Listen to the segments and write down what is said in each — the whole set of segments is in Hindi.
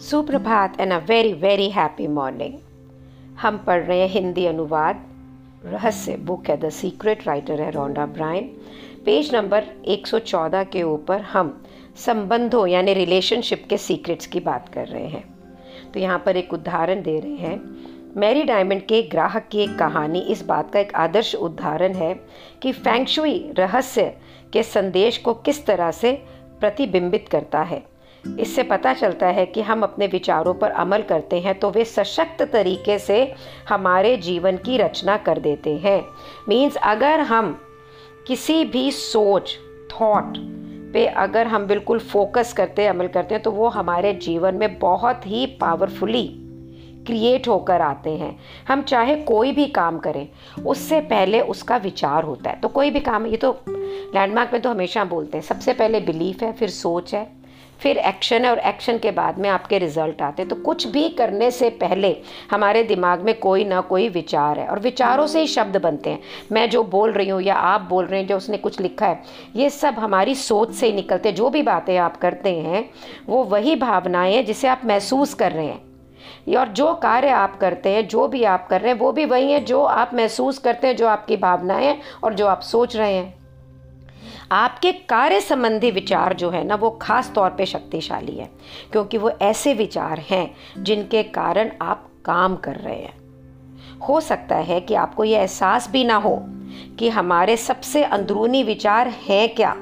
सुप्रभात and a very very happy morning हम पढ़ रहे हैं हिंदी अनुवाद। रहस्य बुक है द सीक्रेट राइटर है रोंडा ब्राइन पेज नंबर 114 के ऊपर हम संबंधों, यानी रिलेशनशिप के सीक्रेट्स की बात कर रहे हैं। तो यहाँ पर एक उदाहरण दे रहे हैं। मैरी डायमंड के ग्राहक की एक कहानी। इस बात का एक आदर्श उदाहरण है कि फैंगशुई रहस्य के संदेश को किस तरह से प्रतिबिंबित करता है। इससे पता चलता है कि हम अपने विचारों पर अमल करते हैं तो वे सशक्त तरीके से हमारे जीवन की रचना कर देते हैं। मीन्स अगर हम किसी भी सोच थॉट पे अगर हम बिल्कुल फोकस करते, अमल करते हैं तो वो हमारे जीवन में बहुत ही पावरफुली क्रिएट होकर आते हैं। हम चाहे कोई भी काम करें, उससे पहले उसका विचार होता है। तो कोई भी काम, ये तो लैंडमार्क में तो हमेशा बोलते हैं, सबसे पहले बिलीफ है, फिर सोच है। फिर एक्शन है और एक्शन के बाद में आपके रिज़ल्ट आते हैं। तो कुछ भी करने से पहले हमारे दिमाग में कोई ना कोई विचार है और विचारों से ही शब्द बनते हैं। मैं जो बोल रही हूँ या आप बोल रहे हैं, जो उसने कुछ लिखा है, ये सब हमारी सोच से ही निकलते हैं। जो भी बातें आप करते हैं, वो वही भावनाएँ हैं जिसे आप महसूस कर रहे हैं। और जो कार्य आप करते हैं, जो भी आप कर रहे हैं, वो भी वही है जो आप महसूस करते हैं, जो आपकी भावनाएँ हैं और जो आप सोच रहे हैं। आपके कार्य संबंधी विचार जो है ना, वो खास तौर पे शक्तिशाली है, क्योंकि वो ऐसे विचार हैं जिनके कारण आप काम कर रहे हैं। हो सकता है कि आपको ये एहसास भी ना हो कि हमारे सबसे अंदरूनी विचार हैं क्या,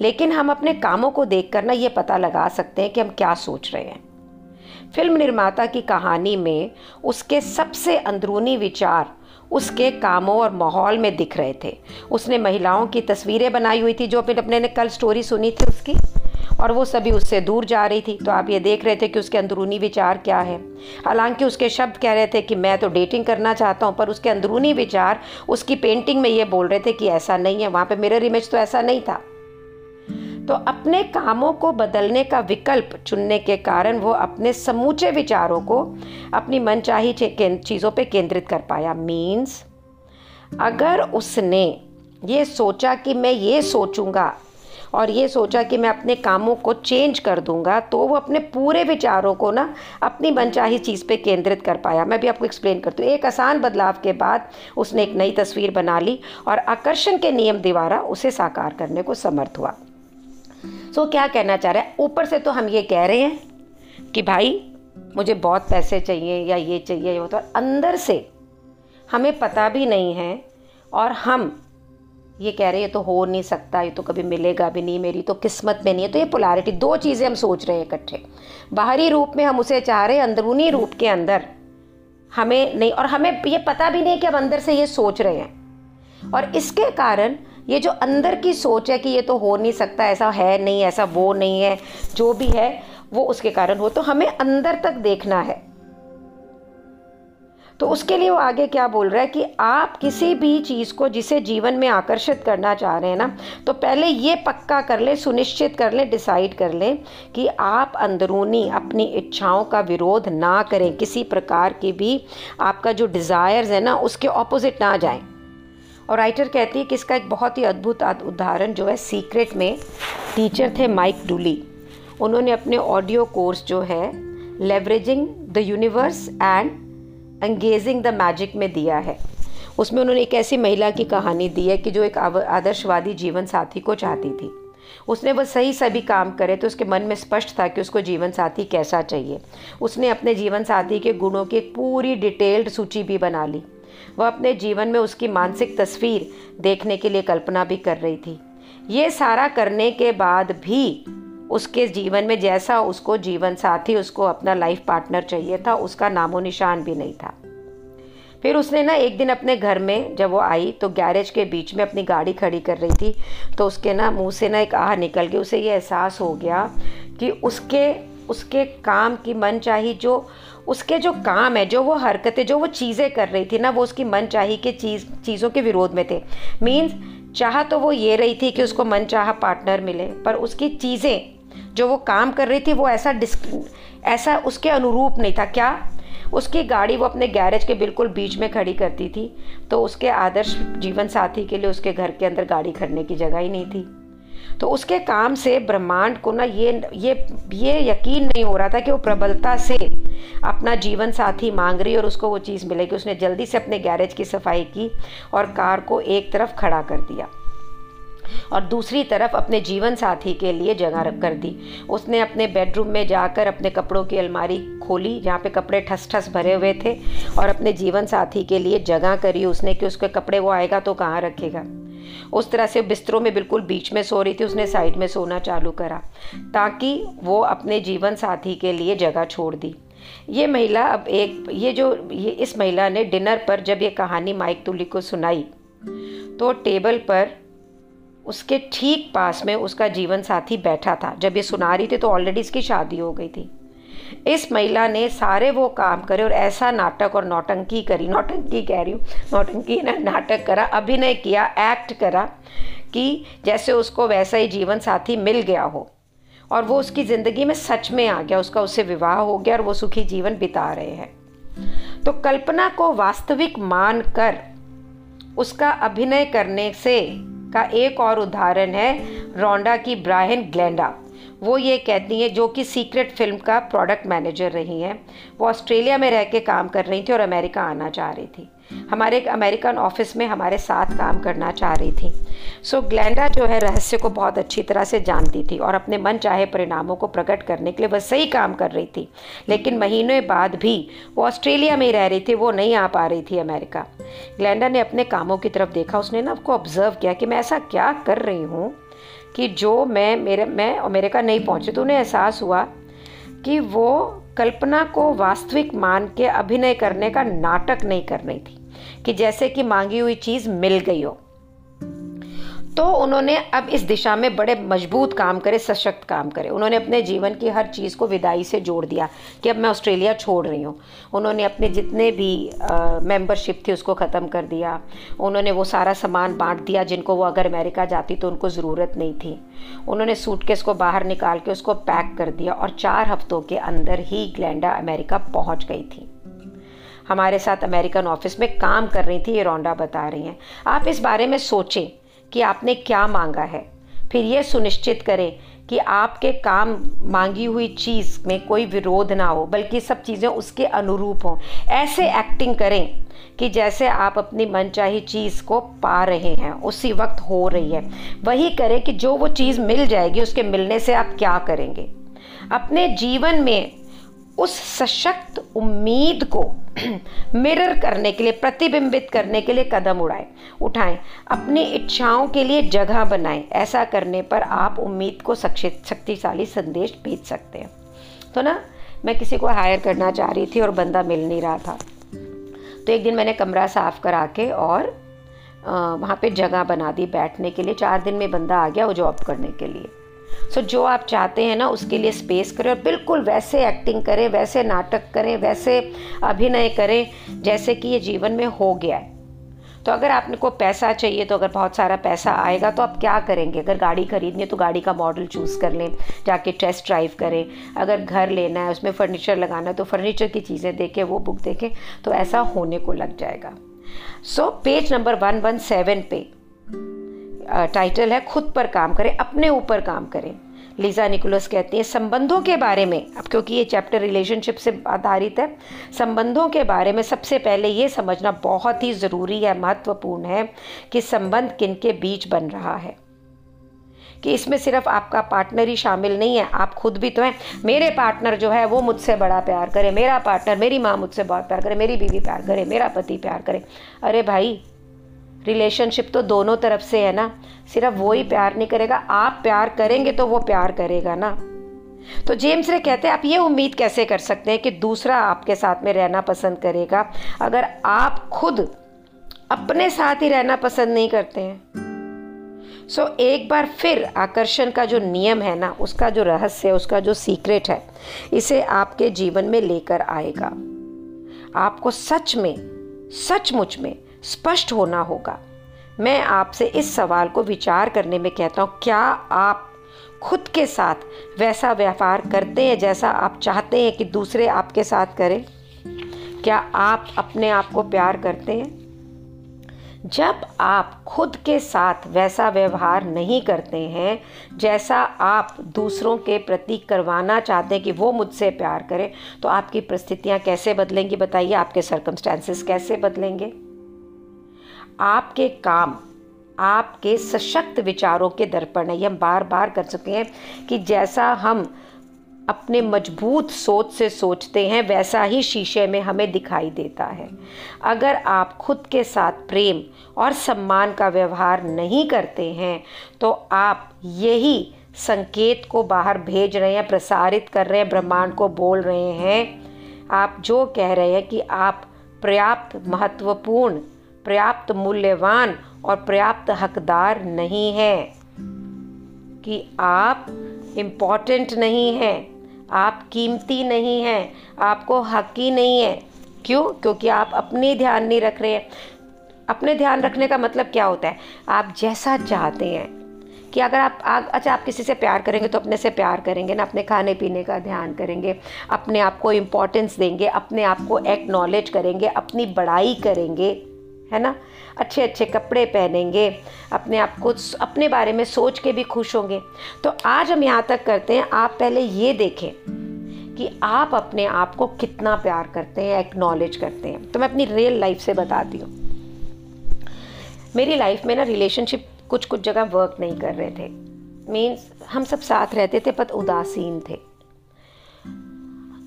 लेकिन हम अपने कामों को देखकर ना ये पता लगा सकते हैं कि हम क्या सोच रहे हैं। फ़िल्म निर्माता की कहानी में उसके सबसे अंदरूनी विचार उसके कामों और माहौल में दिख रहे थे। उसने महिलाओं की तस्वीरें बनाई हुई थी, जो फिर अपने ने कल स्टोरी सुनी थी उसकी, और वो सभी उससे दूर जा रही थी। तो आप ये देख रहे थे कि उसके अंदरूनी विचार क्या है। हालाँकि उसके शब्द कह रहे थे कि मैं तो डेटिंग करना चाहता हूँ, पर उसके अंदरूनी विचार, उसकी पेंटिंग में ये बोल रहे थे कि ऐसा नहीं है, वहाँ पर मिरर इमेज तो ऐसा नहीं था। तो अपने कामों को बदलने का विकल्प चुनने के कारण वो अपने समूचे विचारों को अपनी मनचाही चीज़ों पे केंद्रित कर पाया। मीन्स अगर उसने ये सोचा कि मैं ये सोचूँगा और ये सोचा कि मैं अपने कामों को चेंज कर दूँगा तो वो अपने पूरे विचारों को ना अपनी मनचाही चीज़ पे केंद्रित कर पाया। मैं भी आपको एक्सप्लेन करती हूँ। एक आसान बदलाव के बाद उसने एक नई तस्वीर बना ली और आकर्षण के नियम द्वारा उसे साकार करने को समर्थ हुआ। सो क्या कहना चाह रहा है? ऊपर से तो हम ये कह रहे हैं कि भाई, मुझे बहुत पैसे चाहिए या ये चाहिए वो तो अंदर से हमें पता भी नहीं है और हम ये कह रहे हैं, ये तो हो नहीं सकता, ये तो कभी मिलेगा भी नहीं, मेरी तो किस्मत में नहीं है। तो ये पोलारिटी दो चीज़ें हम सोच रहे हैं इकट्ठे। बाहरी रूप में हम उसे चाह रहे हैं, अंदरूनी रूप के अंदर हमें नहीं, और हमें ये पता भी नहीं है कि हम अंदर से ये सोच रहे हैं। और इसके कारण ये जो अंदर की सोच है कि ये तो हो नहीं सकता, ऐसा है नहीं, ऐसा वो नहीं है, जो भी है, वो उसके कारण हो। तो हमें अंदर तक देखना है। तो उसके लिए वो आगे क्या बोल रहा है कि आप किसी भी चीज़ को जिसे जीवन में आकर्षित करना चाह रहे हैं ना तो पहले ये पक्का कर लें, सुनिश्चित कर लें, डिसाइड कर लें कि आप अंदरूनी अपनी इच्छाओं का विरोध ना करें, किसी प्रकार की भी आपका जो डिज़ायर्स है ना, उसके ऑपोजिट ना जाएँ। और राइटर कहती है कि इसका एक बहुत ही अद्भुत उदाहरण जो है सीक्रेट में टीचर थे माइक डूली उन्होंने अपने ऑडियो कोर्स जो है leveraging the universe and engaging the magic में दिया है। उसमें उन्होंने एक ऐसी महिला की कहानी दी है कि जो एक आदर्शवादी जीवन साथी को चाहती थी। उसने वह सही सभी काम करे तो उसके मन में स्पष्ट था कि उसको जीवन साथी कैसा चाहिए। उसने अपने जीवन साथी के गुणों की एक पूरी डिटेल्ड सूची भी बना ली। वह अपने जीवन में उसकी मानसिक तस्वीर देखने के लिए कल्पना भी कर रही थी। ये सारा करने के बाद भी उसके जीवन में जैसा उसको जीवन साथी, उसको अपना लाइफ पार्टनर चाहिए था, उसका नामो निशान भी नहीं था। फिर उसने ना एक दिन अपने घर में जब वो आई तो गैरेज के बीच में अपनी गाड़ी खड़ी कर रही थी तो उसके ना मुँह से ना एक आह निकल गई, उसे ये एहसास हो गया कि उसके उसके काम की मन चाही जो उसके जो काम है, जो वो हरकतें, जो वो चीज़ें कर रही थी ना, वो उसकी मन चाही के चीज़, चीज़ों के विरोध में थे। मीन्स चाह तो वो ये रही थी कि उसको मन चाह पार्टनर मिले, पर उसकी चीज़ें, जो वो काम कर रही थी, वो ऐसा ऐसा उसके अनुरूप नहीं था। क्या? उसकी गाड़ी वो अपने गैरेज के बिल्कुल बीच में खड़ी करती थी तो उसके आदर्श जीवन साथी के लिए उसके घर के अंदर गाड़ी खड़ने की जगह ही नहीं थी। तो उसके काम से ब्रह्मांड को ना ये ये ये यकीन नहीं हो रहा था कि वो प्रबलता से अपना जीवन साथी मांग रही और उसको वो चीज़ मिलेगी। उसने जल्दी से अपने गैरेज की सफ़ाई की और कार को एक तरफ़ खड़ा कर दिया और दूसरी तरफ़ अपने जीवन साथी के लिए जगह रख कर दी। उसने अपने बेडरूम में जाकर अपने कपड़ों की अलमारी खोली, जहाँ पे कपड़े ठस ठस भरे हुए थे और अपने जीवन साथी के लिए जगह करी। उसने कि उसके कपड़े, वो आएगा तो कहाँ रखेगा? उस तरह से बिस्तरों में बिल्कुल बीच में सो रही थी, उसने साइड में सोना चालू करा, ताकि वो अपने जीवन साथी के लिए जगह छोड़ दी। ये महिला अब एक, ये जो, ये इस महिला ने डिनर पर जब ये कहानी माइक तुली को सुनाई तो टेबल पर उसके ठीक पास में उसका जीवन साथी बैठा था। जब ये सुना रही थी तो ऑलरेडी इसकी शादी हो गई थी। इस महिला ने सारे वो काम करे और ऐसा नाटक और नौटंकी करी। नौटंकी कह रही हूँ, नौटंकी ना नाटक करा, अभिनय किया एक्ट करा कि जैसे उसको वैसा ही जीवन साथी मिल गया हो। और वो उसकी ज़िंदगी में सच में आ गया, उसका उससे विवाह हो गया और वो सुखी जीवन बिता रहे हैं। तो कल्पना को वास्तविक मान कर उसका अभिनय करने से का एक और उदाहरण है रोंडा की ब्राहन ग्लैंडा। वो ये कहती हैं जो कि सीक्रेट फ़िल्म का प्रोडक्ट मैनेजर रही हैं। वो ऑस्ट्रेलिया में रह के काम कर रही थी और अमेरिका आना चाह रही थी। हमारे एक अमेरिकन ऑफ़िस में हमारे साथ काम करना चाह रही थी। सो so, ग्लैंडा जो है रहस्य को बहुत अच्छी तरह से जानती थी और अपने मन चाहे परिणामों को प्रकट करने के लिए वह सही काम कर रही थी। लेकिन महीनों बाद भी वो ऑस्ट्रेलिया में ही रह रही थी वो नहीं आ पा रही थी अमेरिका ग्लैंडा ने अपने कामों की तरफ़ देखा उसने ना उसको ऑब्ज़र्व किया कि मैं ऐसा क्या कर रही हूँ? कि जो मैं, मेरे, मैं अमेरिका नहीं पहुँची तो उन्हें एहसास हुआ कि वो कल्पना को वास्तविक मान के अभिनय करने का नाटक नहीं कर रही थी, कि जैसे कि मांगी हुई चीज़ मिल गई हो। तो उन्होंने अब इस दिशा में बड़े मज़बूत काम करे, सशक्त काम करे। उन्होंने अपने जीवन की हर चीज़ को विदाई से जोड़ दिया कि अब मैं ऑस्ट्रेलिया छोड़ रही हूँ। उन्होंने अपने जितने भी मेंबरशिप थी उसको ख़त्म कर दिया। उन्होंने वो सारा सामान बांट दिया जिनको वो अगर अमेरिका जाती तो उनको ज़रूरत नहीं थी। उन्होंने सूटकेस को बाहर निकाल के उसको पैक कर दिया और चार हफ्तों के अंदर ही ग्लैंडा अमेरिका पहुँच गई थी। हमारे साथ अमेरिकन ऑफ़िस में काम कर रही थी, ये रोंडा बता रही हैं। आप इस बारे में सोचें कि आपने क्या मांगा है। फिर ये सुनिश्चित करें कि आपके काम मांगी हुई चीज़ में कोई विरोध ना हो, बल्कि सब चीज़ें उसके अनुरूप हों। ऐसे एक्टिंग करें कि जैसे आप अपनी मनचाही चीज़ को पा रहे हैं, उसी वक्त हो रही है। वही करें कि जो वो चीज़ मिल जाएगी, उसके मिलने से आप क्या करेंगे? अपने जीवन में उस सशक्त उम्मीद को मिरर करने के लिए, प्रतिबिंबित करने के लिए कदम उड़ाएँ। उठाएँ। अपनी इच्छाओं के लिए जगह बनाएँ। ऐसा करने पर आप उम्मीद को शक्तिशाली संदेश भेज सकते हैं। तो ना, मैं किसी को हायर करना चाह रही थी और बंदा मिल नहीं रहा था। तो एक दिन मैंने कमरा साफ़ करा के और वहाँ पे जगह बना दी बैठने के लिए। चार दिन में बंदा आ गया वो जॉब करने के लिए। सो so, जो आप चाहते हैं ना उसके लिए स्पेस करें और बिल्कुल वैसे एक्टिंग करें वैसे नाटक करें वैसे अभिनय करें जैसे कि ये जीवन में हो गया है। तो अगर आपने को पैसा चाहिए तो अगर बहुत सारा पैसा आएगा तो आप क्या करेंगे? अगर गाड़ी खरीदनी है तो गाड़ी का मॉडल चूज़ कर लें जाके टेस्ट ड्राइव करें। अगर घर लेना है उसमें फर्नीचर लगाना है तो फर्नीचर की चीज़ें देखें वो बुक देखें तो ऐसा होने को लग जाएगा। So page number one one seven पे टाइटल है, खुद पर काम करें, अपने ऊपर काम करें। लीजा निकोलस कहती हैं, संबंधों के बारे में, अब क्योंकि ये चैप्टर रिलेशनशिप से आधारित है, संबंधों के बारे में सबसे पहले ये समझना बहुत ही ज़रूरी है, महत्वपूर्ण है कि संबंध किन के बीच बन रहा है। कि इसमें सिर्फ़ आपका पार्टनर ही शामिल नहीं है, आप खुद भी तो हैं। मेरे पार्टनर जो है, वो मुझसे बड़ा प्यार करे, मेरा पार्टनर मेरी माँ मुझसे बहुत प्यार करे, मेरी बीवी प्यार करे, मेरा पति प्यार करे। अरे भाई रिलेशनशिप तो दोनों तरफ़ से है ना। सिर्फ़ वो ही प्यार नहीं करेगा आप प्यार करेंगे तो वो प्यार करेगा ना। तो जेम्स रे कहते हैं आप ये उम्मीद कैसे कर सकते हैं कि दूसरा आपके साथ में रहना पसंद करेगा? अगर आप खुद अपने साथ ही रहना पसंद नहीं करते हैं सो so, एक बार फिर आकर्षण का जो नियम है ना उसका जो रहस्य है उसका जो सीक्रेट है इसे आपके जीवन में लेकर आएगा। आपको सच में सचमुच में स्पष्ट होना होगा। मैं आपसे इस सवाल को विचार करने में कहता हूँ, क्या आप खुद के साथ वैसा व्यवहार करते हैं जैसा आप चाहते हैं कि दूसरे आपके साथ करें? क्या आप अपने आप को प्यार करते हैं? जब आप खुद के साथ वैसा व्यवहार नहीं करते हैं, जैसा आप दूसरों के प्रति करवाना चाहते हैं कि वो मुझसे प्यार करें तो आपकी परिस्थितियाँ कैसे बदलेंगी बताइए? आपके सर्कमस्टेंसेस कैसे बदलेंगे? आपके काम, आपके सशक्त विचारों के दर्पण है। ये हम बार बार कर चुके हैं कि जैसा हम अपने मज़बूत सोच से सोचते हैं, वैसा ही शीशे में हमें दिखाई देता है। अगर आप खुद के साथ प्रेम और सम्मान का व्यवहार नहीं करते हैं तो आप यही संकेत को बाहर भेज रहे हैं, प्रसारित कर रहे हैं, ब्रह्मांड को बोल रहे हैं। आप जो कह रहे हैं कि आप पर्याप्त, महत्वपूर्ण पर्याप्त मूल्यवान और पर्याप्त हकदार नहीं हैं। कि आप इंपॉर्टेंट नहीं हैं, आप कीमती नहीं हैं, आपको हक ही नहीं है। क्यों? क्योंकि आप अपनी ध्यान नहीं रख रहे हैं। अपने ध्यान रखने का मतलब क्या होता है? आप जैसा चाहते हैं कि अगर आप आग अच्छा आप किसी से प्यार करेंगे तो अपने से प्यार करेंगे ना, अपने खाने पीने का ध्यान करेंगे, अपने आप को इम्पोर्टेंस देंगे, अपने आप को एक्नॉलेज करेंगे, अपनी बड़ाई करेंगे। है ना? अच्छे अच्छे कपड़े पहनेंगे, अपने आप को अपने बारे में सोच के भी खुश होंगे। तो आज हम यहाँ तक करते हैं, आप पहले ये देखें कि आप अपने आप को कितना प्यार करते हैं एक्नॉलेज करते हैं। तो मैं अपनी रियल लाइफ से बताती हूँ। मेरी लाइफ में ना रिलेशनशिप कुछ कुछ जगह वर्क नहीं कर रहे थे। मीन्स हम सब साथ रहते थे पर उदासीन थे।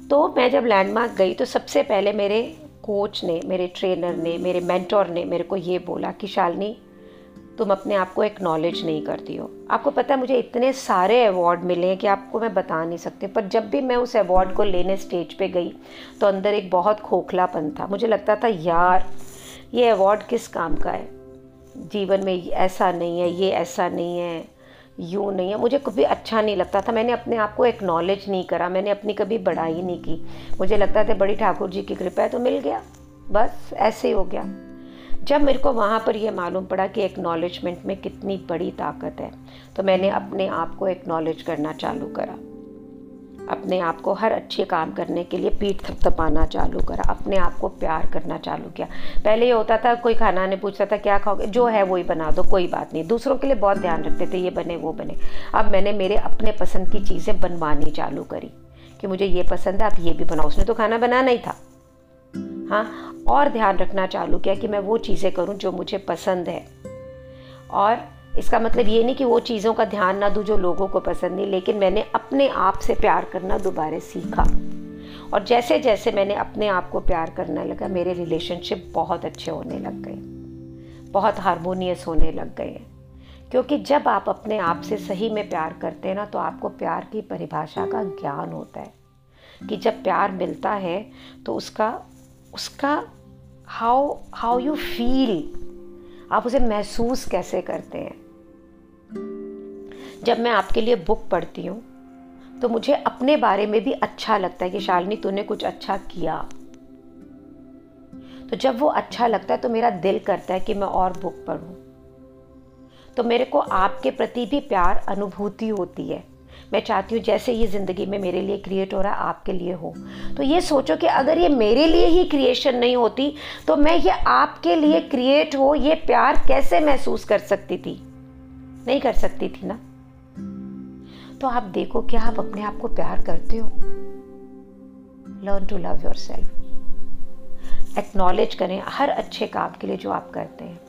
तो मैं जब लैंडमार्क गई तो सबसे पहले मेरे कोच ने, मेरे ट्रेनर ने, मेरे मेंटोर ने मेरे को ये बोला कि, शालनी, तुम अपने आप को एक्नॉलेज नहीं करती हो। आपको पता है मुझे इतने सारे अवार्ड मिले हैं कि आपको मैं बता नहीं सकती। पर जब भी मैं उस अवार्ड को लेने स्टेज पे गई तो अंदर एक बहुत खोखलापन था। मुझे लगता था, यार, ये अवार्ड किस काम का है? जीवन में ऐसा नहीं है, ये ऐसा नहीं है। यूँ नहीं है। मुझे कभी अच्छा नहीं लगता था। मैंने अपने आप को एक्नॉलेज नहीं करा। मैंने अपनी कभी बढ़ाई नहीं की। मुझे लगता था बड़ी ठाकुर जी की कृपा है तो मिल गया। बस ऐसे ही हो गया। जब मेरे को वहाँ पर यह मालूम पड़ा कि एक्नॉलेजमेंट में कितनी बड़ी ताकत है तो मैंने अपने आप को एक्नॉलेज करना चालू करा। अपने आप को हर अच्छे काम करने के लिए पीठ थपथपाना चालू करा, अपने आप को प्यार करना चालू किया। पहले ये होता था, कोई खाना नहीं पूछता था क्या खाओगे? जो है वही बना दो, कोई बात नहीं। दूसरों के लिए बहुत ध्यान रखते थे, ये बने, वो बने। अब मैंने मेरे अपने पसंद की चीज़ें बनवानी चालू करी कि मुझे ये पसंद है, आप ये भी बनाओ। उसने तो खाना बनाना ही था। हाँ और ध्यान रखना चालू किया कि मैं वो चीज़ें करूँ जो मुझे पसंद है। और इसका मतलब ये नहीं कि वो चीज़ों का ध्यान ना दूँ जो लोगों को पसंद नहीं, लेकिन मैंने अपने आप से प्यार करना दोबारा सीखा। और जैसे जैसे मैंने अपने आप को प्यार करने लगा, मेरे रिलेशनशिप बहुत अच्छे होने लग गए। बहुत हारमोनियस होने लग गए क्योंकि जब आप अपने आप से सही में प्यार करते हैं ना तो आपको प्यार की परिभाषा का ज्ञान होता है। कि जब प्यार मिलता है तो उसका उसका हाउ हाउ यू फील आप उसे महसूस कैसे करते हैं? जब मैं आपके लिए बुक पढ़ती हूँ तो मुझे अपने बारे में भी अच्छा लगता है कि शालिनी, तूने कुछ अच्छा किया। तो जब वो अच्छा लगता है तो मेरा दिल करता है कि मैं और बुक पढ़ूँ। तो मेरे को आपके प्रति भी प्यार, अनुभूति होती है। मैं चाहती हूँ जैसे ये ज़िंदगी में मेरे लिए क्रिएट हो रहा है, आपके लिए हो। तो ये सोचो कि अगर ये मेरे लिए ही क्रिएशन नहीं होती तो मैं ये आपके लिए क्रिएट हो, ये प्यार कैसे महसूस कर सकती थी? नहीं कर सकती थी ना? तो आप देखो क्या आप अपने आप को प्यार करते हो। Learn to love yourself acknowledge करें हर अच्छे काम के लिए जो आप करते हैं।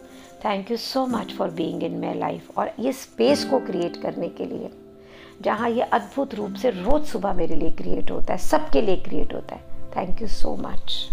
Thank you so much for being in my life और ये स्पेस को क्रिएट करने के लिए। जहाँ ये अद्भुत रूप से रोज़ सुबह मेरे लिए क्रिएट होता है, सबके लिए क्रिएट होता है। Thank you so much